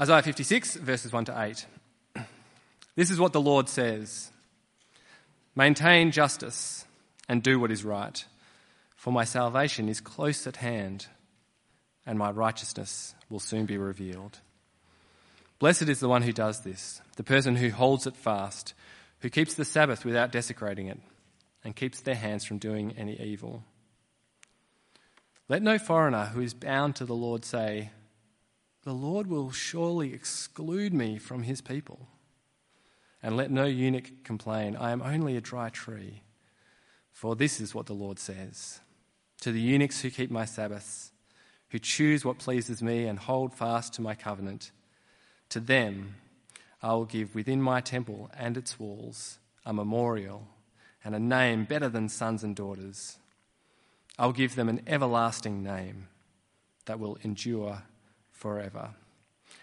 Isaiah 56, verses 1 to 8. This is what the Lord says Maintain justice and do what is right, for my salvation is close at hand, and my righteousness will soon be revealed. Blessed is the one who does this, the person who holds it fast, who keeps the Sabbath without desecrating it, and keeps their hands from doing any evil. Let no foreigner who is bound to the Lord say, The Lord will surely exclude me from his people. And let no eunuch complain, I am only a dry tree. For this is what the Lord says To the eunuchs who keep my Sabbaths, who choose what pleases me and hold fast to my covenant, to them I will give within my temple and its walls a memorial and a name better than sons and daughters. I will give them an everlasting name that will endure forever.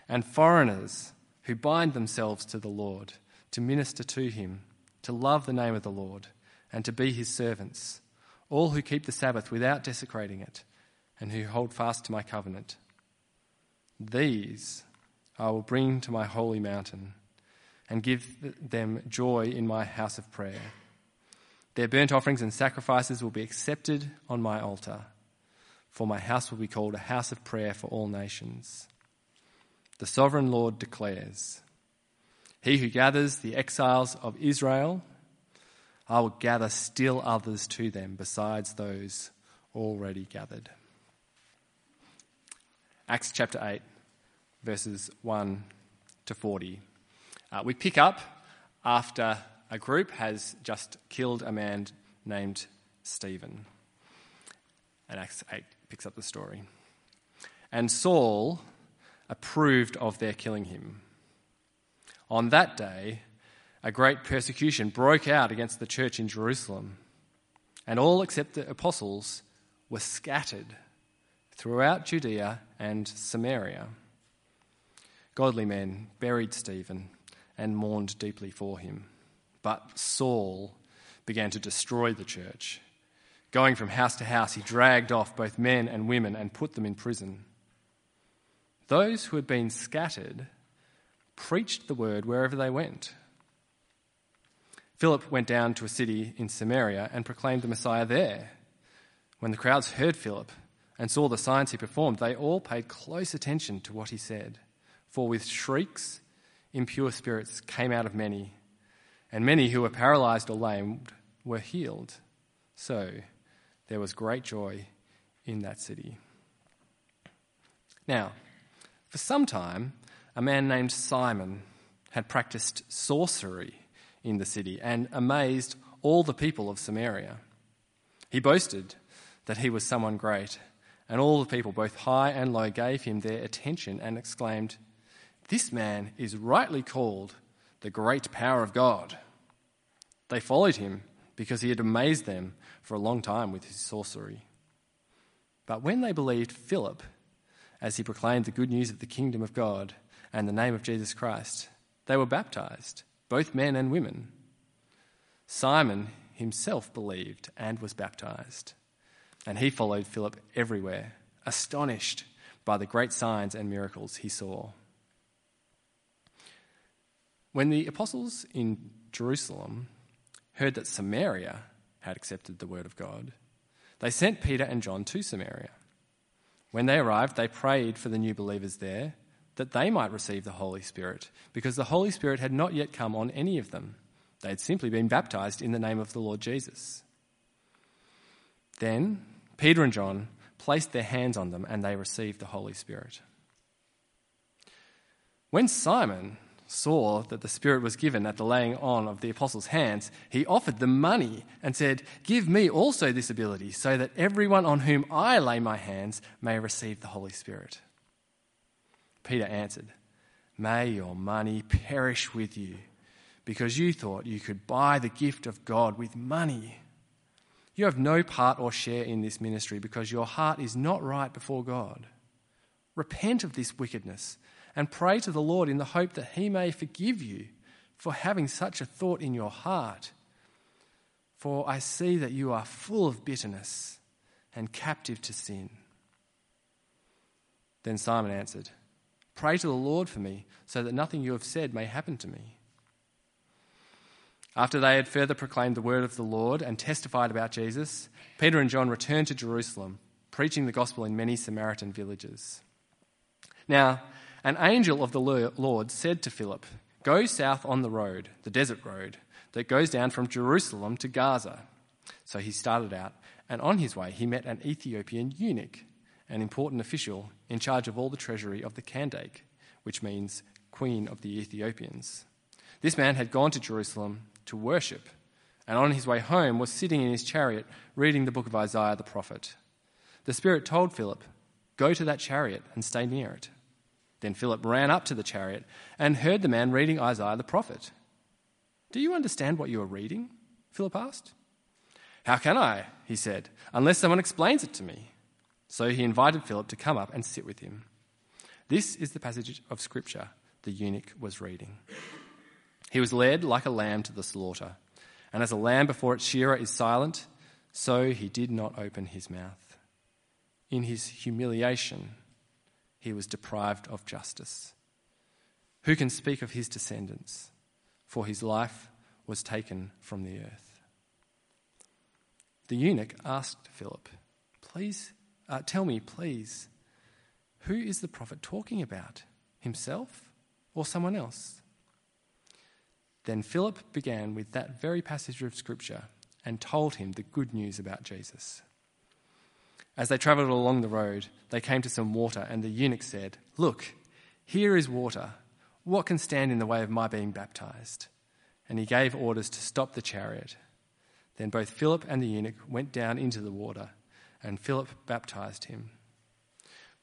And foreigners who bind themselves to the Lord, to minister to him, to love the name of the Lord, and to be his servants, all who keep the Sabbath without desecrating it, and who hold fast to my covenant. These I will bring to my holy mountain and give them joy in my house of prayer. Their burnt offerings and sacrifices will be accepted on my altar, for my house will be called a house of prayer for all nations. The sovereign Lord declares, He who gathers the exiles of Israel, I will gather still others to them besides those already gathered. Acts chapter 8, verses 1 to 40. Uh, we pick up after a group has just killed a man named Stephen. And Acts 8 picks up the story. And Saul approved of their killing him. On that day, a great persecution broke out against the church in Jerusalem, and all except the apostles were scattered throughout Judea and Samaria. Godly men buried Stephen and mourned deeply for him. But Saul began to destroy the church. Going from house to house, he dragged off both men and women and put them in prison. Those who had been scattered preached the word wherever they went. Philip went down to a city in Samaria and proclaimed the Messiah there. When the crowds heard Philip and saw the signs he performed, they all paid close attention to what he said. For with shrieks, impure spirits came out of many, and many who were paralyzed or lame were healed. So there was great joy in that city. Now, for some time, a man named Simon had practiced sorcery in the city and amazed all the people of Samaria. He boasted that he was someone great, and all the people, both high and low, gave him their attention and exclaimed, This man is rightly called the great power of God. They followed him because he had amazed them for a long time with his sorcery. But when they believed Philip, as he proclaimed the good news of the kingdom of God and the name of Jesus Christ, they were baptized both men and women. Simon himself believed and was baptized, and he followed Philip everywhere, astonished by the great signs and miracles he saw. When the apostles in Jerusalem heard that Samaria had accepted the word of God, they sent Peter and John to Samaria. When they arrived, they prayed for the new believers there that they might receive the Holy Spirit, because the Holy Spirit had not yet come on any of them. They had simply been baptized in the name of the Lord Jesus. Then Peter and John placed their hands on them and they received the Holy Spirit. When Simon saw that the Spirit was given at the laying on of the apostles' hands, he offered them money and said, Give me also this ability, so that everyone on whom I lay my hands may receive the Holy Spirit. Peter answered, May your money perish with you, because you thought you could buy the gift of God with money. You have no part or share in this ministry because your heart is not right before God. Repent of this wickedness and pray to the Lord in the hope that He may forgive you for having such a thought in your heart. For I see that you are full of bitterness and captive to sin. Then Simon answered, Pray to the Lord for me, so that nothing you have said may happen to me. After they had further proclaimed the word of the Lord and testified about Jesus, Peter and John returned to Jerusalem, preaching the gospel in many Samaritan villages. Now, an angel of the Lord said to Philip, Go south on the road, the desert road, that goes down from Jerusalem to Gaza. So he started out, and on his way he met an Ethiopian eunuch, an important official in charge of all the treasury of the Kandake, which means queen of the Ethiopians. This man had gone to Jerusalem to worship, and on his way home was sitting in his chariot reading the book of Isaiah the prophet. The Spirit told Philip, Go to that chariot and stay near it. Then Philip ran up to the chariot and heard the man reading Isaiah the prophet. Do you understand what you are reading? Philip asked. How can I, he said, unless someone explains it to me? So he invited Philip to come up and sit with him. This is the passage of Scripture the eunuch was reading. He was led like a lamb to the slaughter, and as a lamb before its shearer is silent, so he did not open his mouth. In his humiliation, he was deprived of justice. Who can speak of his descendants? For his life was taken from the earth. The eunuch asked Philip, Please uh, tell me, please, who is the prophet talking about? Himself or someone else? Then Philip began with that very passage of Scripture and told him the good news about Jesus. As they travelled along the road, they came to some water, and the eunuch said, Look, here is water. What can stand in the way of my being baptized? And he gave orders to stop the chariot. Then both Philip and the eunuch went down into the water, and Philip baptized him.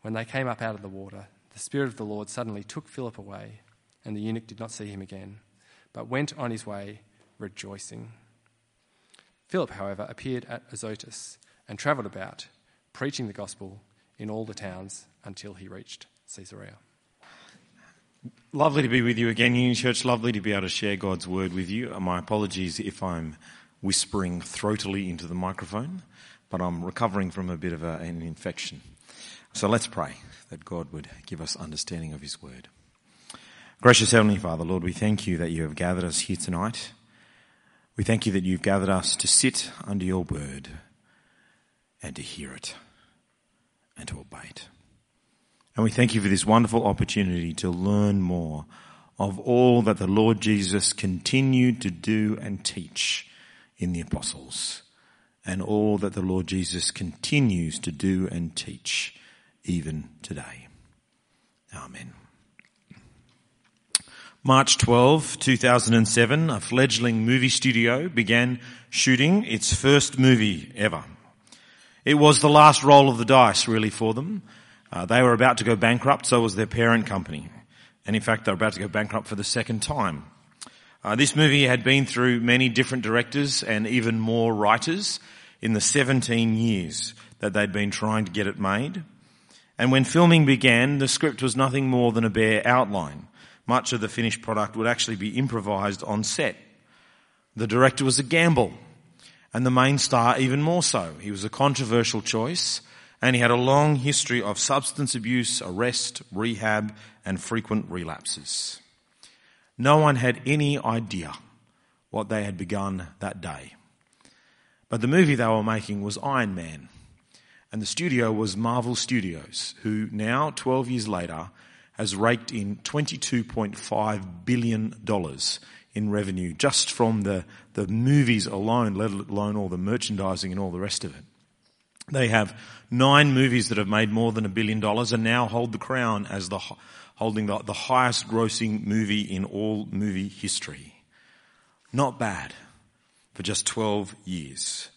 When they came up out of the water, the Spirit of the Lord suddenly took Philip away, and the eunuch did not see him again, but went on his way rejoicing. Philip, however, appeared at Azotus and travelled about preaching the gospel in all the towns until he reached Caesarea. Lovely to be with you again, Union Church. Lovely to be able to share God's word with you. Uh, my apologies if I'm whispering throatily into the microphone, but I'm recovering from a bit of a, an infection. So let's pray that God would give us understanding of His word. Gracious Heavenly Father, Lord, we thank you that you have gathered us here tonight. We thank you that you've gathered us to sit under your word and to hear it and to it. And we thank you for this wonderful opportunity to learn more of all that the Lord Jesus continued to do and teach in the apostles and all that the Lord Jesus continues to do and teach even today. Amen. March 12, 2007, a fledgling movie studio began shooting its first movie ever. It was the last roll of the dice, really, for them. Uh, they were about to go bankrupt, so was their parent company. And in fact, they were about to go bankrupt for the second time. Uh, this movie had been through many different directors and even more writers in the 17 years that they'd been trying to get it made. And when filming began, the script was nothing more than a bare outline. Much of the finished product would actually be improvised on set. The director was a gamble and the main star even more so. He was a controversial choice and he had a long history of substance abuse, arrest, rehab and frequent relapses. No one had any idea what they had begun that day. But the movie they were making was Iron Man. And the studio was Marvel Studios, who now, 12 years later, has raked in $22.5 billion in revenue just from the, the movies alone, let alone all the merchandising and all the rest of it. They have nine movies that have made more than a billion dollars and now hold the crown as the, holding the, the highest grossing movie in all movie history. Not bad for just 12 years.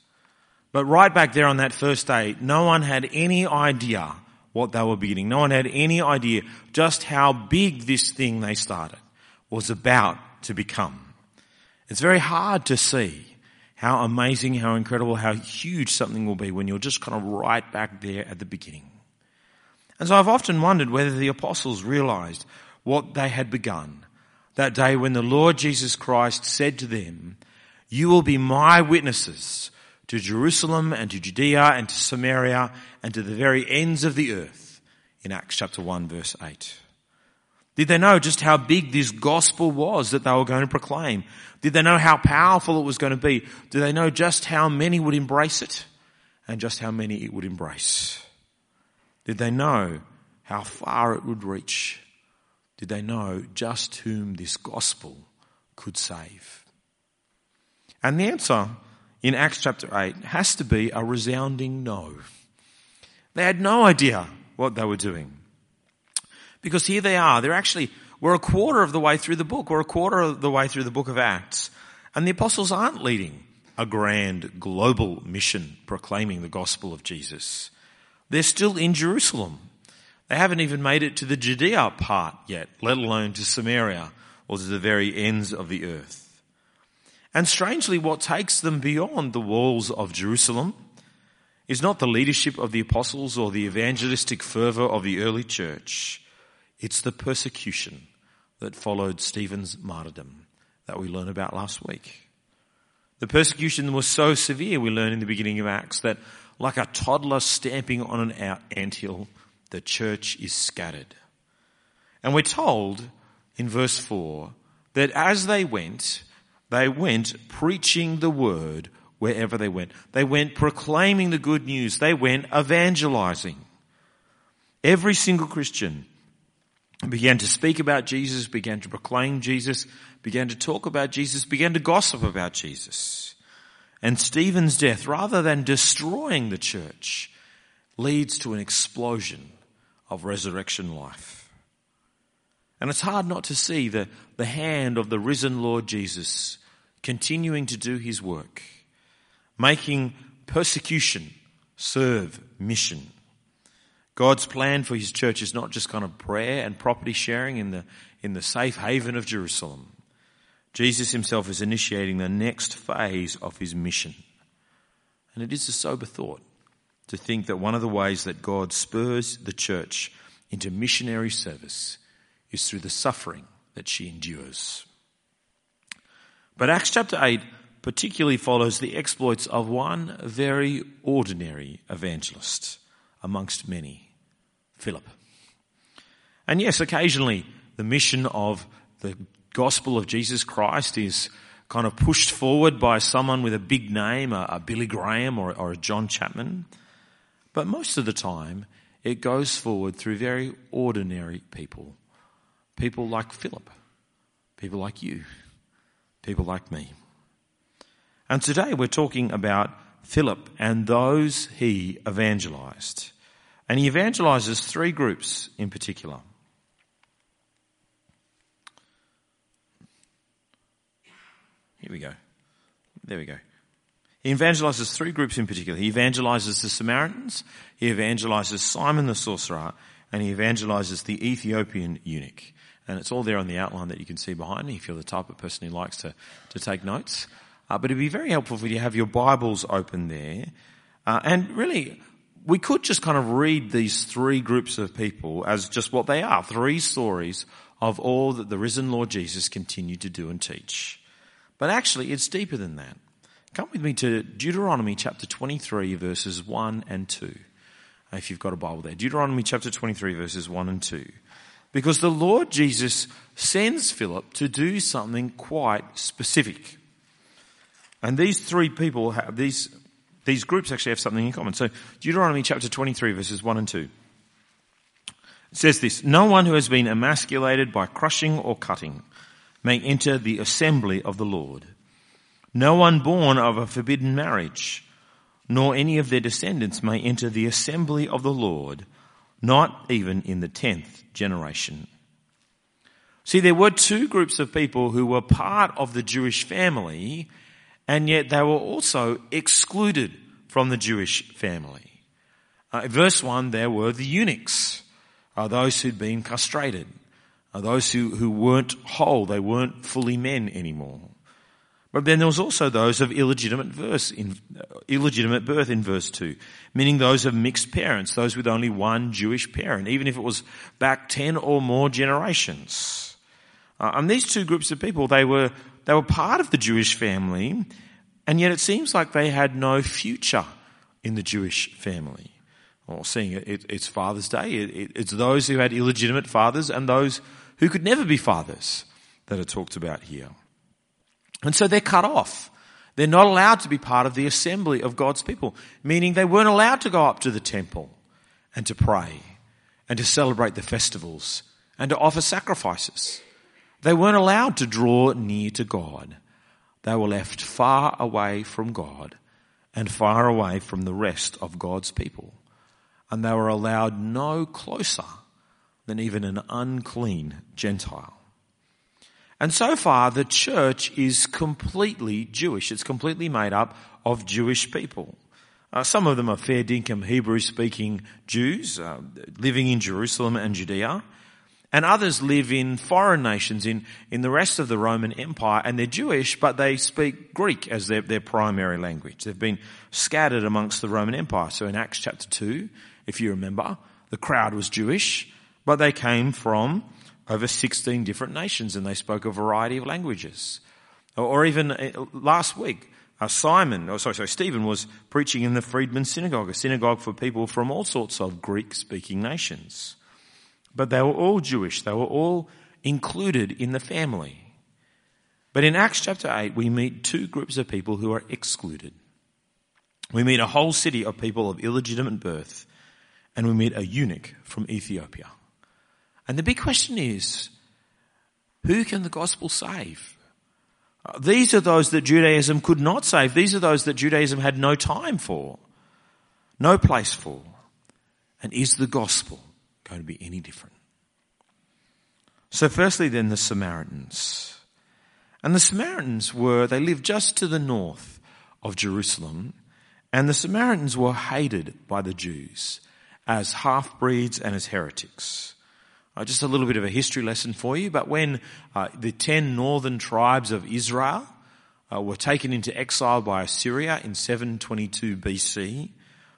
But right back there on that first day, no one had any idea what they were beginning. No one had any idea just how big this thing they started was about to become. It's very hard to see how amazing, how incredible, how huge something will be when you're just kind of right back there at the beginning. And so I've often wondered whether the apostles realized what they had begun that day when the Lord Jesus Christ said to them, you will be my witnesses to Jerusalem and to Judea and to Samaria and to the very ends of the earth in Acts chapter 1 verse 8. Did they know just how big this gospel was that they were going to proclaim? Did they know how powerful it was going to be? Did they know just how many would embrace it and just how many it would embrace? Did they know how far it would reach? Did they know just whom this gospel could save? And the answer in Acts chapter 8 has to be a resounding no. They had no idea what they were doing. Because here they are. They're actually, we're a quarter of the way through the book. We're a quarter of the way through the book of Acts. And the apostles aren't leading a grand global mission proclaiming the gospel of Jesus. They're still in Jerusalem. They haven't even made it to the Judea part yet, let alone to Samaria or to the very ends of the earth. And strangely, what takes them beyond the walls of Jerusalem is not the leadership of the apostles or the evangelistic fervor of the early church. It's the persecution that followed Stephen's martyrdom that we learned about last week. The persecution was so severe, we learn in the beginning of Acts, that like a toddler stamping on an anthill, the church is scattered. And we're told in verse 4 that as they went, they went preaching the word wherever they went. They went proclaiming the good news. They went evangelizing. Every single Christian began to speak about Jesus, began to proclaim Jesus, began to talk about Jesus, began to gossip about Jesus. And Stephen's death, rather than destroying the church, leads to an explosion of resurrection life. And it's hard not to see the, the hand of the risen Lord Jesus continuing to do his work, making persecution serve mission. God's plan for his church is not just kind of prayer and property sharing in the, in the safe haven of Jerusalem. Jesus himself is initiating the next phase of his mission. And it is a sober thought to think that one of the ways that God spurs the church into missionary service is through the suffering that she endures. But Acts chapter 8 particularly follows the exploits of one very ordinary evangelist amongst many, Philip. And yes, occasionally the mission of the gospel of Jesus Christ is kind of pushed forward by someone with a big name, a, a Billy Graham or, or a John Chapman. But most of the time, it goes forward through very ordinary people. People like Philip. People like you. People like me. And today we're talking about Philip and those he evangelized. And he evangelizes three groups in particular. Here we go. There we go. He evangelizes three groups in particular. He evangelizes the Samaritans, he evangelizes Simon the sorcerer, and he evangelizes the Ethiopian eunuch. And it's all there on the outline that you can see behind me if you're the type of person who likes to, to take notes. Uh, but it'd be very helpful for you have your Bibles open there. Uh, and really, we could just kind of read these three groups of people as just what they are. Three stories of all that the risen Lord Jesus continued to do and teach. But actually, it's deeper than that. Come with me to Deuteronomy chapter 23 verses 1 and 2. If you've got a Bible there. Deuteronomy chapter 23 verses 1 and 2. Because the Lord Jesus sends Philip to do something quite specific. And these three people have, these, these groups actually have something in common. So Deuteronomy chapter 23 verses 1 and 2. It says this, no one who has been emasculated by crushing or cutting may enter the assembly of the Lord. No one born of a forbidden marriage, nor any of their descendants may enter the assembly of the Lord, not even in the tenth generation. See, there were two groups of people who were part of the Jewish family, and yet they were also excluded from the Jewish family. Uh, verse 1, there were the eunuchs, uh, those who'd been castrated, uh, those who, who weren't whole, they weren't fully men anymore. But then there was also those of illegitimate verse in, uh, illegitimate birth in verse 2, meaning those of mixed parents, those with only one Jewish parent, even if it was back 10 or more generations. Uh, and these two groups of people, they were, they were part of the Jewish family, and yet it seems like they had no future in the Jewish family. Well, seeing it, it, it's Father's Day, it, it's those who had illegitimate fathers and those who could never be fathers that are talked about here. And so they're cut off. They're not allowed to be part of the assembly of God's people, meaning they weren't allowed to go up to the temple and to pray and to celebrate the festivals and to offer sacrifices. They weren't allowed to draw near to God. They were left far away from God and far away from the rest of God's people. And they were allowed no closer than even an unclean Gentile. And so far, the church is completely Jewish. It's completely made up of Jewish people. Uh, some of them are fair dinkum Hebrew speaking Jews uh, living in Jerusalem and Judea. And others live in foreign nations in, in the rest of the Roman Empire and they're Jewish, but they speak Greek as their, their primary language. They've been scattered amongst the Roman Empire. So in Acts chapter 2, if you remember, the crowd was Jewish, but they came from over 16 different nations and they spoke a variety of languages. Or even uh, last week, uh, Simon, oh sorry, sorry, Stephen was preaching in the Freedman Synagogue, a synagogue for people from all sorts of Greek speaking nations. But they were all Jewish. They were all included in the family. But in Acts chapter 8, we meet two groups of people who are excluded. We meet a whole city of people of illegitimate birth, and we meet a eunuch from Ethiopia. And the big question is, who can the gospel save? Uh, these are those that Judaism could not save. These are those that Judaism had no time for, no place for. And is the gospel going to be any different? So firstly then the Samaritans. And the Samaritans were, they lived just to the north of Jerusalem, and the Samaritans were hated by the Jews as half-breeds and as heretics. Uh, just a little bit of a history lesson for you, but when uh, the ten northern tribes of Israel uh, were taken into exile by Assyria in 722 BC,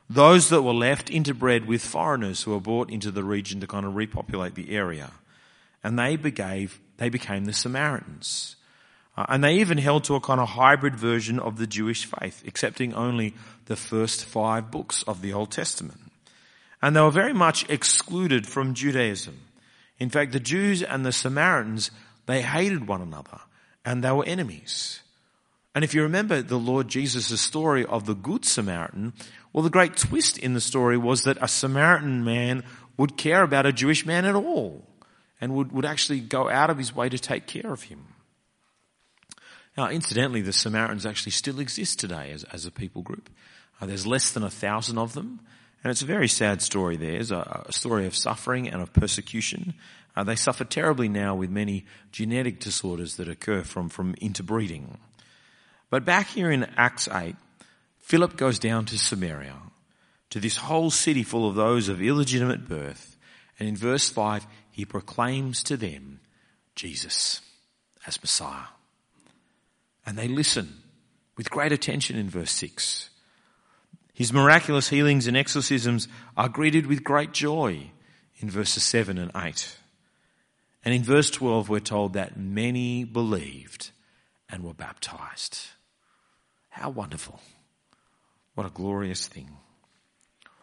those that were left interbred with foreigners who were brought into the region to kind of repopulate the area. And they became, they became the Samaritans. Uh, and they even held to a kind of hybrid version of the Jewish faith, accepting only the first five books of the Old Testament. And they were very much excluded from Judaism. In fact, the Jews and the Samaritans, they hated one another and they were enemies. And if you remember the Lord Jesus' story of the Good Samaritan, well, the great twist in the story was that a Samaritan man would care about a Jewish man at all and would, would actually go out of his way to take care of him. Now, incidentally, the Samaritans actually still exist today as, as a people group. Uh, there's less than a thousand of them. And it's a very sad story there. It's a, a story of suffering and of persecution. Uh, they suffer terribly now with many genetic disorders that occur from, from interbreeding. But back here in Acts 8, Philip goes down to Samaria, to this whole city full of those of illegitimate birth. And in verse 5, he proclaims to them Jesus as Messiah. And they listen with great attention in verse 6. His miraculous healings and exorcisms are greeted with great joy in verses 7 and 8. And in verse 12, we're told that many believed and were baptized. How wonderful. What a glorious thing.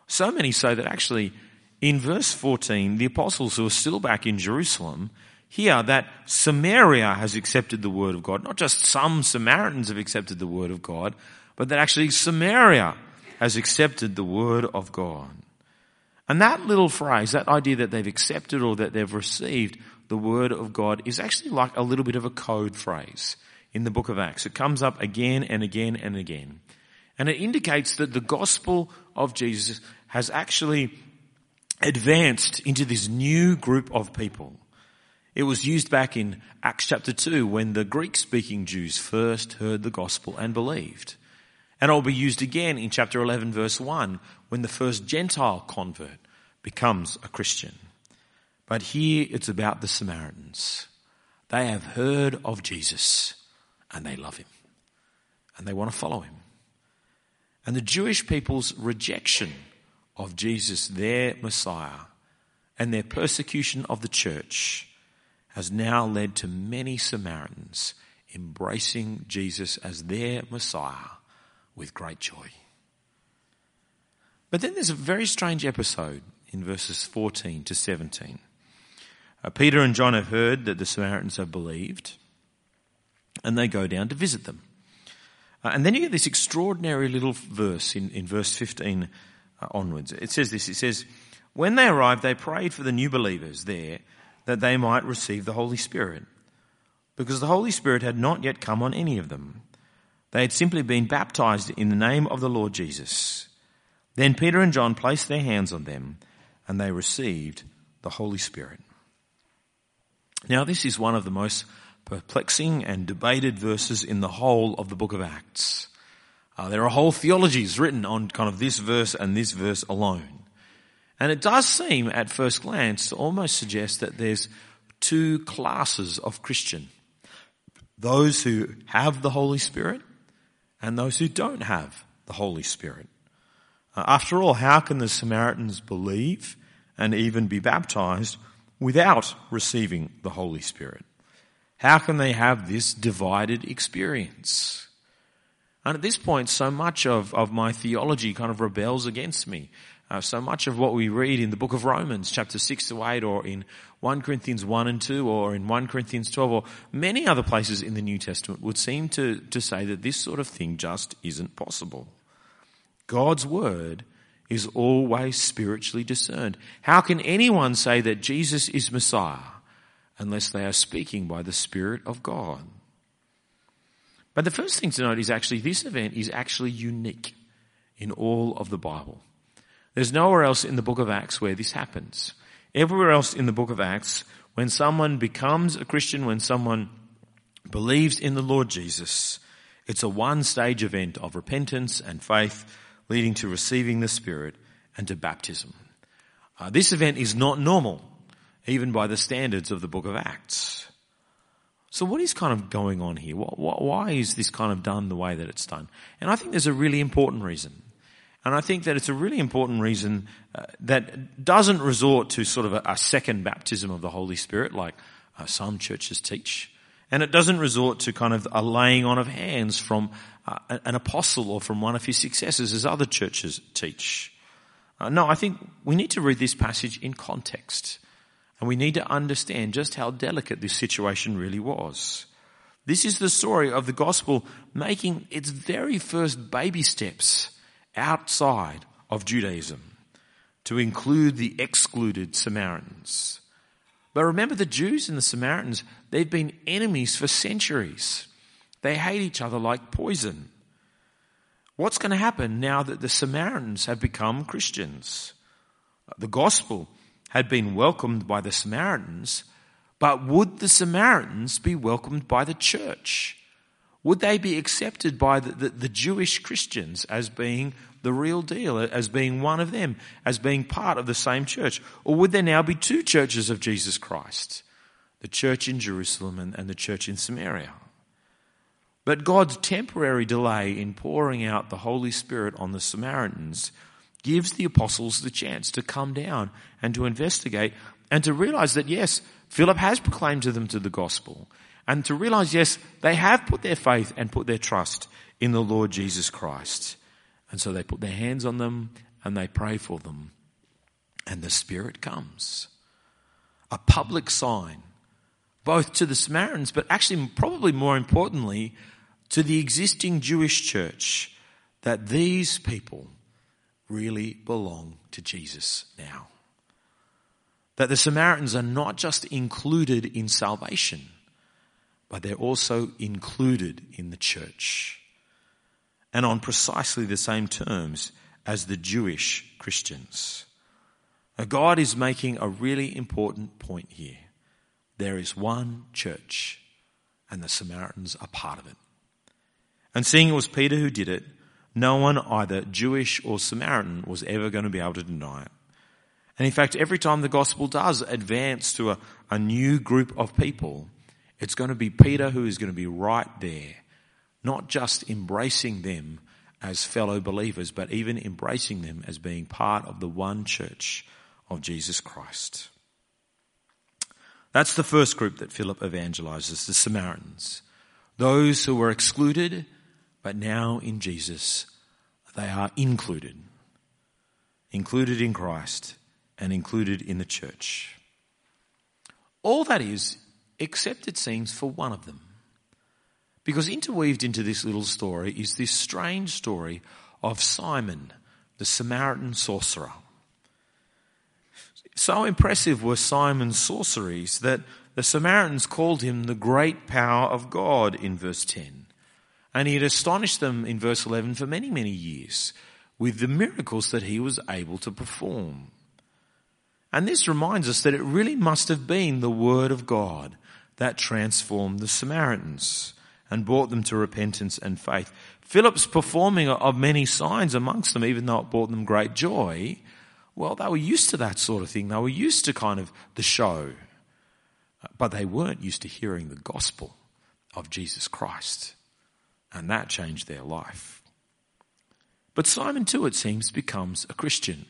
So many so that actually in verse 14, the apostles who are still back in Jerusalem hear that Samaria has accepted the word of God. Not just some Samaritans have accepted the word of God, but that actually Samaria has accepted the word of God. And that little phrase, that idea that they've accepted or that they've received the word of God is actually like a little bit of a code phrase in the book of Acts. It comes up again and again and again. And it indicates that the gospel of Jesus has actually advanced into this new group of people. It was used back in Acts chapter 2 when the Greek speaking Jews first heard the gospel and believed. And it will be used again in chapter 11 verse 1 when the first Gentile convert becomes a Christian. But here it's about the Samaritans. They have heard of Jesus and they love him and they want to follow him. And the Jewish people's rejection of Jesus, their Messiah, and their persecution of the church has now led to many Samaritans embracing Jesus as their Messiah with great joy. But then there's a very strange episode in verses 14 to 17. Uh, Peter and John have heard that the Samaritans have believed, and they go down to visit them. Uh, and then you get this extraordinary little verse in, in verse 15 uh, onwards. It says this, it says, when they arrived, they prayed for the new believers there that they might receive the Holy Spirit, because the Holy Spirit had not yet come on any of them. They had simply been baptized in the name of the Lord Jesus. Then Peter and John placed their hands on them and they received the Holy Spirit. Now, this is one of the most perplexing and debated verses in the whole of the book of Acts. Uh, there are whole theologies written on kind of this verse and this verse alone. And it does seem at first glance to almost suggest that there's two classes of Christian. Those who have the Holy Spirit and those who don't have the Holy Spirit. Uh, after all, how can the Samaritans believe and even be baptized without receiving the Holy Spirit? How can they have this divided experience? And at this point, so much of, of my theology kind of rebels against me. Uh, so much of what we read in the book of Romans, chapter 6 to 8, or in 1 Corinthians 1 and 2, or in 1 Corinthians 12, or many other places in the New Testament would seem to, to say that this sort of thing just isn't possible. God's word is always spiritually discerned. How can anyone say that Jesus is Messiah unless they are speaking by the Spirit of God? But the first thing to note is actually this event is actually unique in all of the Bible. There's nowhere else in the book of Acts where this happens. Everywhere else in the book of Acts, when someone becomes a Christian, when someone believes in the Lord Jesus, it's a one stage event of repentance and faith leading to receiving the Spirit and to baptism. Uh, this event is not normal, even by the standards of the book of Acts. So what is kind of going on here? why is this kind of done the way that it's done? And I think there's a really important reason. And I think that it's a really important reason uh, that doesn't resort to sort of a, second baptism of the Holy Spirit like uh, some churches teach. And it doesn't resort to kind of a laying on of hands from uh, an apostle or from one of his successors as other churches teach. No, I think we need to read this passage in context. And we need to understand just how delicate this situation really was. This is the story of the gospel making its very first baby steps outside of Judaism to include the excluded Samaritans. But remember the Jews and the Samaritans, they've been enemies for centuries. They hate each other like poison. What's going to happen now that the Samaritans have become Christians? The gospel had been welcomed by the Samaritans, but would the Samaritans be welcomed by the church? Would they be accepted by the, the, the, Jewish Christians as being the real deal, as being one of them, as being part of the same church? Or would there now be two churches of Jesus Christ? The church in Jerusalem and, and the church in Samaria. But God's temporary delay in pouring out the Holy Spirit on the Samaritans gives the apostles the chance to come down and to investigate and to realize that yes, Philip has proclaimed to them to the gospel and to realize, yes, they have put their faith and put their trust in the Lord Jesus Christ. And so they put their hands on them and they pray for them. And the Spirit comes. A public sign, both to the Samaritans, but actually, probably more importantly, to the existing Jewish church, that these people really belong to Jesus now. That the Samaritans are not just included in salvation but they're also included in the church. And on precisely the same terms as the Jewish Christians. Now God is making a really important point here. There is one church, and the Samaritans are part of it. And seeing it was Peter who did it, no one, either Jewish or Samaritan, was ever going to be able to deny it. And in fact, every time the gospel does advance to a, a new group of people, it's going to be Peter who is going to be right there, not just embracing them as fellow believers, but even embracing them as being part of the one church of Jesus Christ. That's the first group that Philip evangelizes, the Samaritans. Those who were excluded, but now in Jesus, they are included. Included in Christ and included in the church. All that is, except it seems for one of them. Because interweaved into this little story is this strange story of Simon, the Samaritan sorcerer. So impressive were Simon's sorceries that the Samaritans called him the great power of God in verse 10. And he had astonished them in verse 11 for many, many years with the miracles that he was able to perform. And this reminds us that it really must have been the word of God that transformed the Samaritans and brought them to repentance and faith. Philip's performing of many signs amongst them, even though it brought them great joy, well, they were used to that sort of thing. They were used to kind of the show. But they weren't used to hearing the gospel of Jesus Christ. And that changed their life. But Simon too, it seems, becomes a Christian.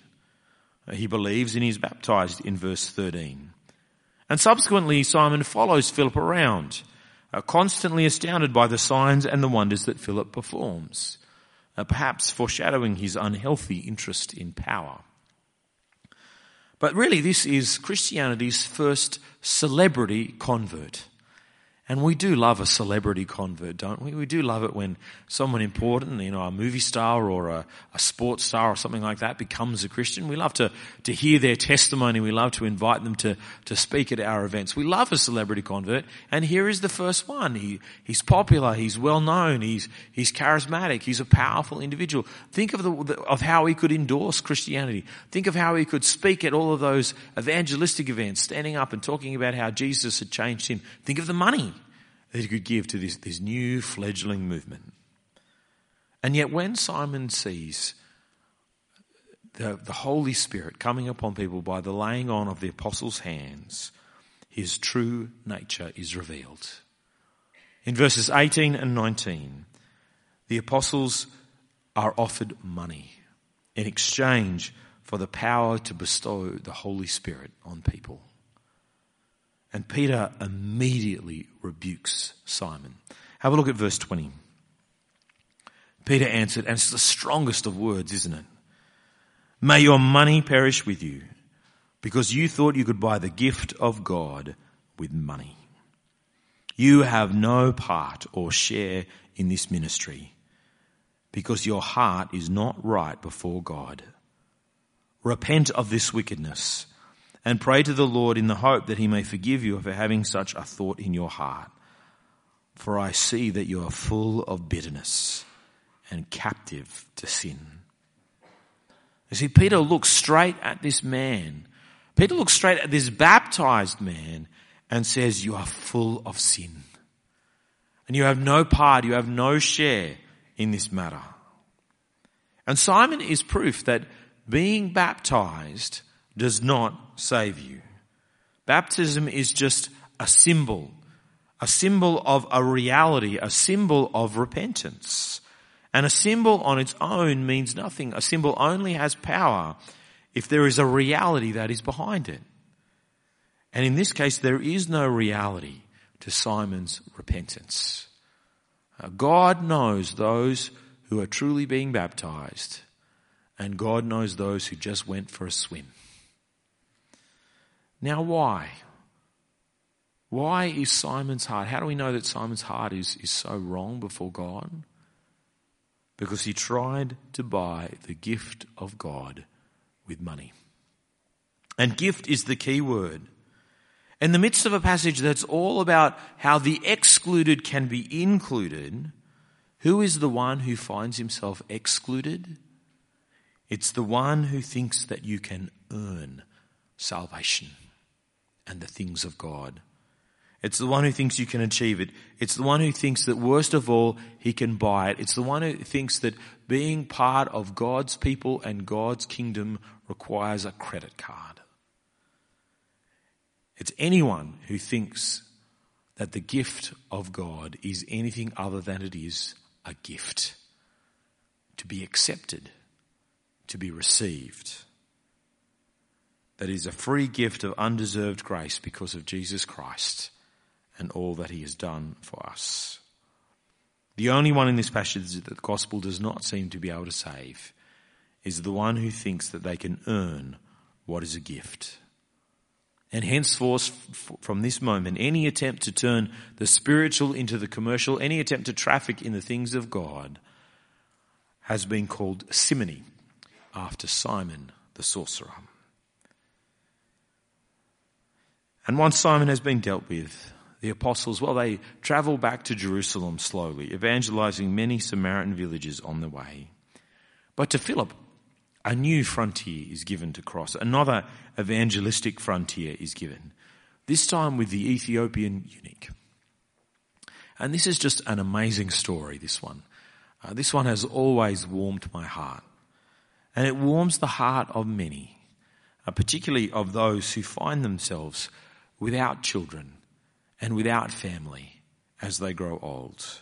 He believes and he's baptized in verse 13. And subsequently, Simon follows Philip around, uh, constantly astounded by the signs and the wonders that Philip performs, uh, perhaps foreshadowing his unhealthy interest in power. But really, this is Christianity's first celebrity convert. And we do love a celebrity convert, don't we? We do love it when someone important, you know, a movie star or a, a, sports star or something like that becomes a Christian. We love to, to hear their testimony. We love to invite them to, to speak at our events. We love a celebrity convert. And here is the first one. He, he's popular. He's well known. He's, he's charismatic. He's a powerful individual. Think of the, of how he could endorse Christianity. Think of how he could speak at all of those evangelistic events, standing up and talking about how Jesus had changed him. Think of the money that he could give to this, this new fledgling movement. And yet, when Simon sees the, the Holy Spirit coming upon people by the laying on of the apostles' hands, his true nature is revealed. In verses 18 and 19, the apostles are offered money in exchange for the power to bestow the Holy Spirit on people. And Peter immediately rebukes Simon. Have a look at verse 20. Peter answered, and it's the strongest of words, isn't it? May your money perish with you, because you thought you could buy the gift of God with money. You have no part or share in this ministry, because your heart is not right before God. Repent of this wickedness and pray to the Lord in the hope that he may forgive you for having such a thought in your heart. For I see that you are full of bitterness and captive to sin. You see, Peter looks straight at this man. Peter looks straight at this baptized man and says, you are full of sin. And you have no part, you have no share in this matter. And Simon is proof that being baptized does not save you. Baptism is just a symbol, a symbol of a reality, a symbol of repentance. And a symbol on its own means nothing. A symbol only has power if there is a reality that is behind it. And in this case, there is no reality to Simon's repentance. Uh, God knows those who are truly being baptized, and God knows those who just went for a swim. Now, why? Why is Simon's heart? How do we know that Simon's heart is, is so wrong before God? Because he tried to buy the gift of God with money. And gift is the key word. In the midst of a passage that's all about how the excluded can be included, who is the one who finds himself excluded? It's the one who thinks that you can earn salvation and the things of God. It's the one who thinks you can achieve it. It's the one who thinks that worst of all, he can buy it. It's the one who thinks that being part of God's people and God's kingdom requires a credit card. It's anyone who thinks that the gift of God is anything other than it is a gift to be accepted, to be received that is a free gift of undeserved grace because of Jesus Christ and all that he has done for us. The only one in this passage that the gospel does not seem to be able to save is the one who thinks that they can earn what is a gift. And henceforth, from this moment, any attempt to turn the spiritual into the commercial, any attempt to traffic in the things of God, has been called simony, after Simon the sorcerer. And once Simon has been dealt with, the apostles, well, they travel back to Jerusalem slowly, evangelizing many Samaritan villages on the way. But to Philip, a new frontier is given to cross. Another evangelistic frontier is given. This time with the Ethiopian eunuch. And this is just an amazing story, this one. Uh, this one has always warmed my heart. And it warms the heart of many, uh, particularly of those who find themselves without children and without family as they grow old.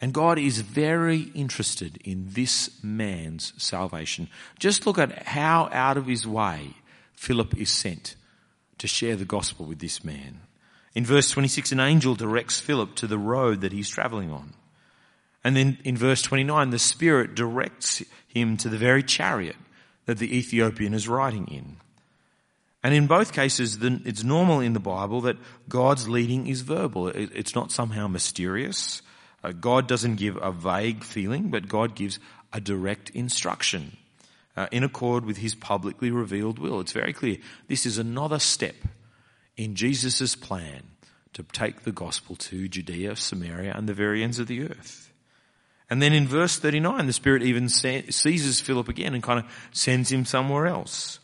And God is very interested in this man's salvation. Just look at how out of his way Philip is sent to share the gospel with this man. In verse 26, an angel directs Philip to the road that he's traveling on. And then in verse 29, the Spirit directs him to the very chariot that the Ethiopian is riding in. And in both cases, it's normal in the Bible that God's leading is verbal. It's not somehow mysterious. Uh, God doesn't give a vague feeling, but God gives a direct instruction uh, in accord with his publicly revealed will. It's very clear. This is another step in Jesus' plan to take the gospel to Judea, Samaria, and the very ends of the earth. And then in verse 39, the Spirit even seizes Philip again and kind of sends him somewhere else.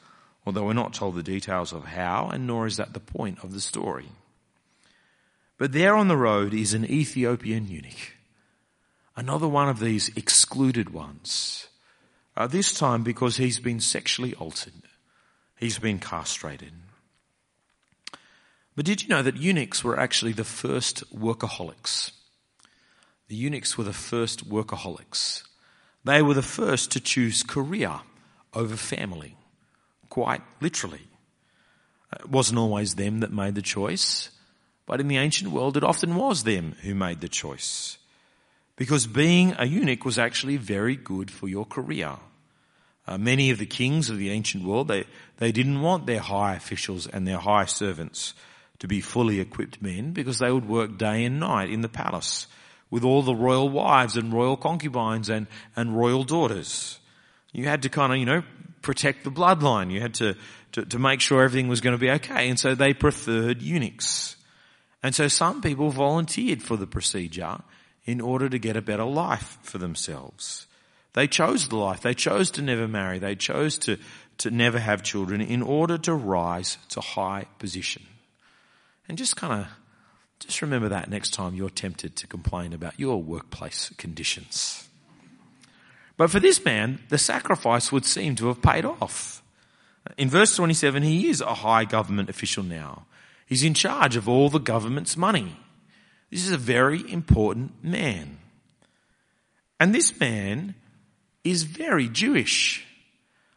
Although we're not told the details of how, and nor is that the point of the story. But there on the road is an Ethiopian eunuch. Another one of these excluded ones. Uh, this time because he's been sexually altered. He's been castrated. But did you know that eunuchs were actually the first workaholics? The eunuchs were the first workaholics. They were the first to choose career over family, quite literally. It wasn't always them that made the choice. But in the ancient world, it often was them who made the choice. Because being a eunuch was actually very good for your career. Uh, many of the kings of the ancient world, they, they didn't want their high officials and their high servants to be fully equipped men because they would work day and night in the palace with all the royal wives and royal concubines and, and royal daughters. You had to kind of, you know, protect the bloodline. You had to, to, to make sure everything was going to be okay. And so they preferred eunuchs. And so some people volunteered for the procedure in order to get a better life for themselves. They chose the life. They chose to never marry. They chose to, to never have children in order to rise to high position. And just kind of, just remember that next time you're tempted to complain about your workplace conditions. But for this man, the sacrifice would seem to have paid off. In verse 27, he is a high government official now. He's in charge of all the government's money. This is a very important man. And this man is very Jewish.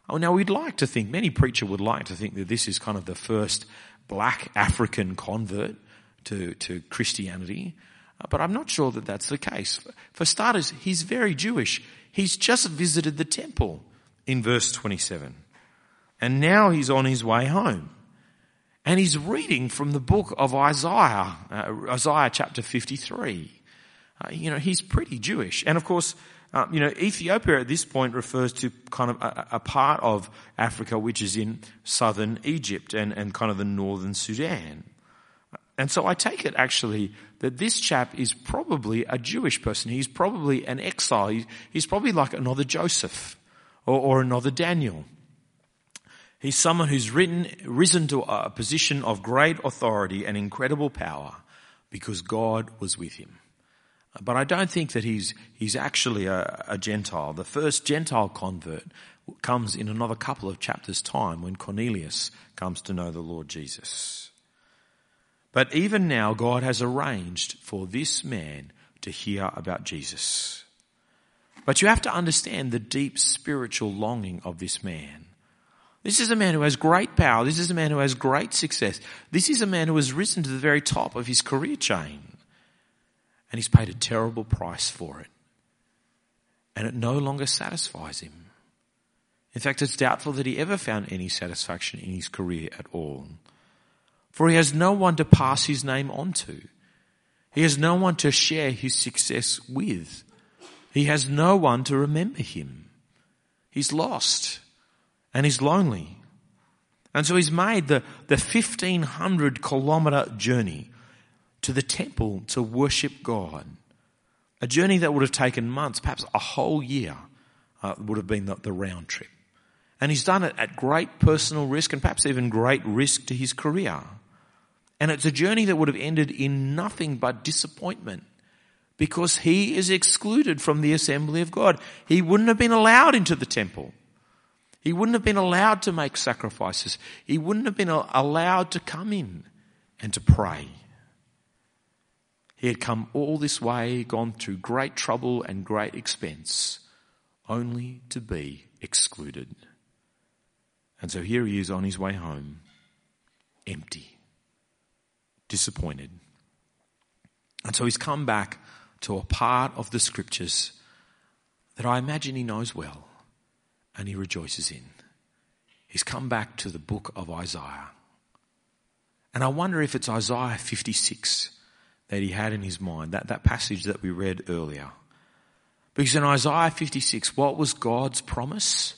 Oh, now we'd like to think, many preacher would like to think that this is kind of the first black African convert to, to Christianity. But I'm not sure that that's the case. For starters, he's very Jewish. He's just visited the temple in verse 27. And now he's on his way home. And he's reading from the book of Isaiah, uh, Isaiah chapter 53. Uh, you know, he's pretty Jewish. And of course, uh, you know, Ethiopia at this point refers to kind of a, a, part of Africa which is in southern Egypt and, and kind of the northern Sudan. And so I take it actually that this chap is probably a Jewish person. He's probably an exile. He's probably like another Joseph or, or another Daniel. He's someone who's written, risen to a position of great authority and incredible power because God was with him. But I don't think that he's, he's actually a, a Gentile. The first Gentile convert comes in another couple of chapters time when Cornelius comes to know the Lord Jesus. But even now God has arranged for this man to hear about Jesus. But you have to understand the deep spiritual longing of this man. This is a man who has great power. This is a man who has great success. This is a man who has risen to the very top of his career chain. And he's paid a terrible price for it. And it no longer satisfies him. In fact, it's doubtful that he ever found any satisfaction in his career at all. For he has no one to pass his name on to. He has no one to share his success with. He has no one to remember him. He's lost and he's lonely. And so he's made the, the 1500 kilometer journey to the temple to worship God. A journey that would have taken months, perhaps a whole year, uh, would have been the, the round trip. And he's done it at great personal risk and perhaps even great risk to his career. And it's a journey that would have ended in nothing but disappointment because he is excluded from the assembly of God. He wouldn't have been allowed into the temple. He wouldn't have been allowed to make sacrifices. He wouldn't have been allowed to come in and to pray. He had come all this way, gone through great trouble and great expense, only to be excluded. And so here he is on his way home, empty, disappointed. And so he's come back to a part of the scriptures that I imagine he knows well and he rejoices in. He's come back to the book of Isaiah. And I wonder if it's Isaiah 56 that he had in his mind, that, that passage that we read earlier. Because in Isaiah 56, what was God's promise?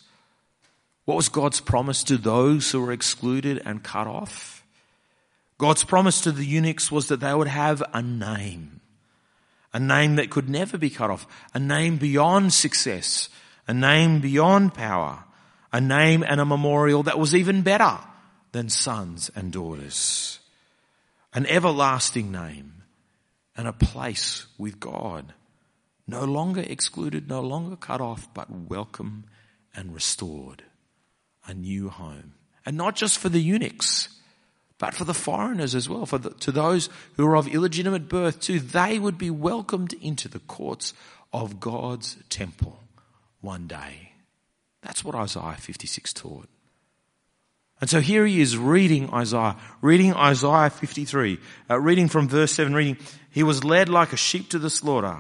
What was God's promise to those who were excluded and cut off? God's promise to the eunuchs was that they would have a name a name that could never be cut off, a name beyond success, a name beyond power, a name and a memorial that was even better than sons and daughters, an everlasting name and a place with God, no longer excluded, no longer cut off, but welcome and restored, a new home. And not just for the eunuchs, but for the foreigners as well, for the, to those who are of illegitimate birth too, they would be welcomed into the courts of God's temple one day. That's what Isaiah 56 taught. And so here he is reading Isaiah, reading Isaiah 53, uh, reading from verse 7, reading, He was led like a sheep to the slaughter.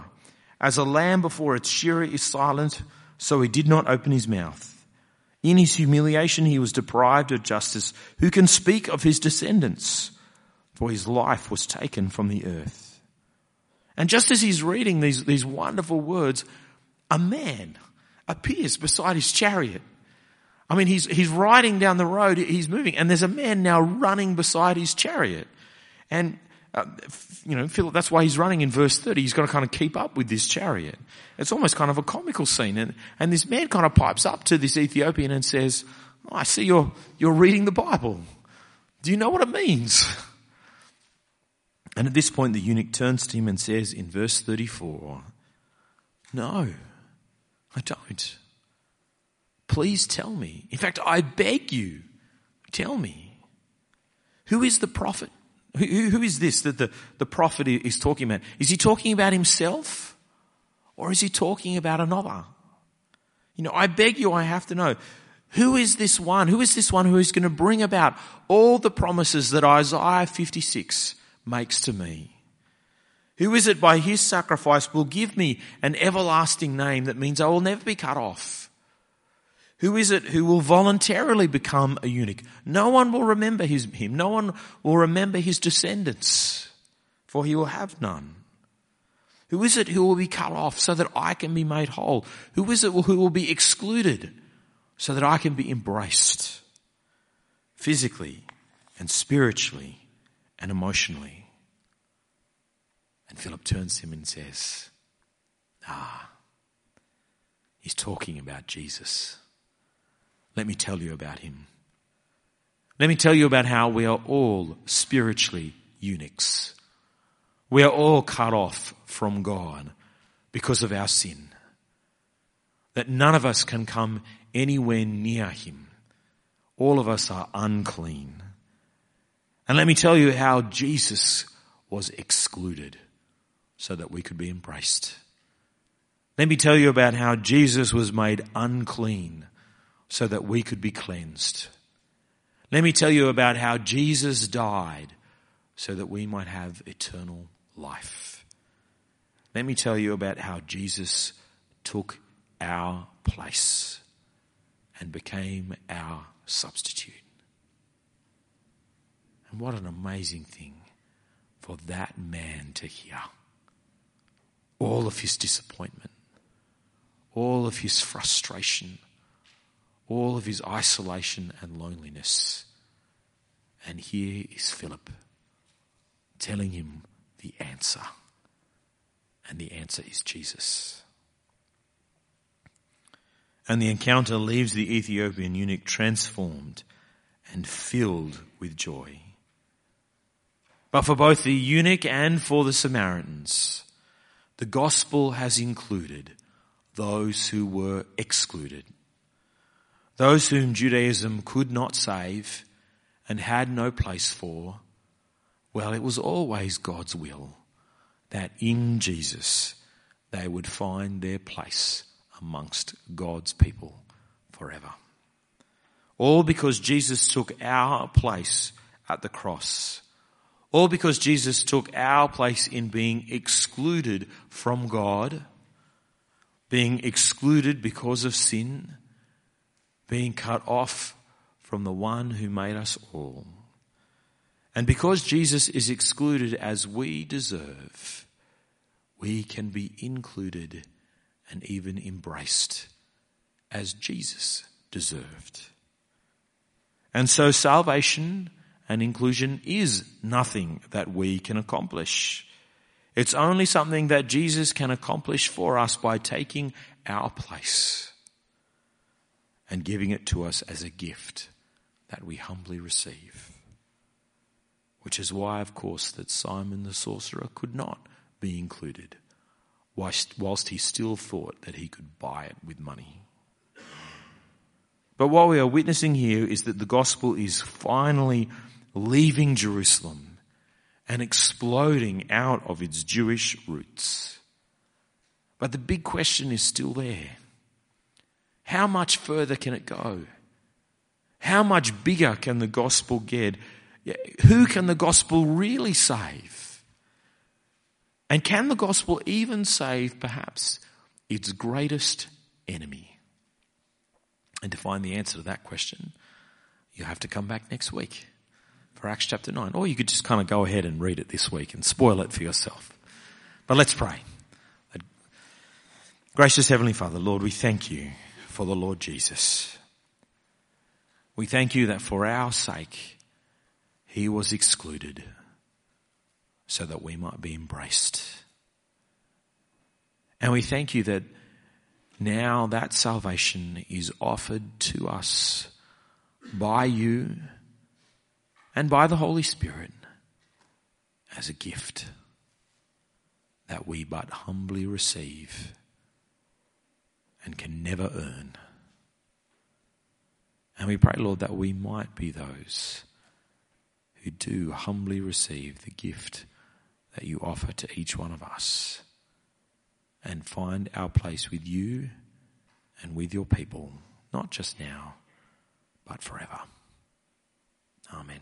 As a lamb before its shearer is silent, so he did not open his mouth. In his humiliation, he was deprived of justice. Who can speak of his descendants? For his life was taken from the earth. And just as he's reading these, these wonderful words, a man appears beside his chariot. I mean, he's, he's riding down the road, he's moving, and there's a man now running beside his chariot. And uh, you know, Philip, that's why he's running in verse 30. He's got to kind of keep up with this chariot. It's almost kind of a comical scene. And, and this man kind of pipes up to this Ethiopian and says, oh, I see you're, you're reading the Bible. Do you know what it means? And at this point, the eunuch turns to him and says in verse 34, No, I don't. Please tell me. In fact, I beg you, tell me. Who is the prophet who, who is this that the, the prophet is talking about? Is he talking about himself? Or is he talking about another? You know, I beg you, I have to know. Who is this one? Who is this one who is going to bring about all the promises that Isaiah 56 makes to me? Who is it by his sacrifice will give me an everlasting name that means I will never be cut off? Who is it who will voluntarily become a eunuch? No one will remember his, him. No one will remember his descendants, for he will have none. Who is it who will be cut off so that I can be made whole? Who is it who will be excluded so that I can be embraced physically and spiritually and emotionally? And Philip turns to him and says, Ah, he's talking about Jesus. Let me tell you about him. Let me tell you about how we are all spiritually eunuchs. We are all cut off from God because of our sin. That none of us can come anywhere near him. All of us are unclean. And let me tell you how Jesus was excluded so that we could be embraced. Let me tell you about how Jesus was made unclean so that we could be cleansed. Let me tell you about how Jesus died so that we might have eternal life. Let me tell you about how Jesus took our place and became our substitute. And what an amazing thing for that man to hear. All of his disappointment, all of his frustration, all of his isolation and loneliness. And here is Philip telling him the answer. And the answer is Jesus. And the encounter leaves the Ethiopian eunuch transformed and filled with joy. But for both the eunuch and for the Samaritans, the gospel has included those who were excluded. Those whom Judaism could not save and had no place for, well, it was always God's will that in Jesus they would find their place amongst God's people forever. All because Jesus took our place at the cross. All because Jesus took our place in being excluded from God, being excluded because of sin, being cut off from the one who made us all. And because Jesus is excluded as we deserve, we can be included and even embraced as Jesus deserved. And so salvation and inclusion is nothing that we can accomplish. It's only something that Jesus can accomplish for us by taking our place and giving it to us as a gift that we humbly receive. Which is why, of course, that Simon the sorcerer could not be included whilst, whilst he still thought that he could buy it with money. But what we are witnessing here is that the gospel is finally leaving Jerusalem and exploding out of its Jewish roots. But the big question is still there. How much further can it go? How much bigger can the gospel get? Who can the gospel really save? And can the gospel even save perhaps its greatest enemy? And to find the answer to that question, you have to come back next week for Acts chapter 9. Or you could just kind of go ahead and read it this week and spoil it for yourself. But let's pray. Gracious Heavenly Father, Lord, we thank you for the Lord Jesus. We thank you that for our sake, He was excluded so that we might be embraced. And we thank you that now that salvation is offered to us by you and by the Holy Spirit as a gift that we but humbly receive and can never earn. And we pray, Lord, that we might be those who do humbly receive the gift that you offer to each one of us and find our place with you and with your people, not just now, but forever. Amen.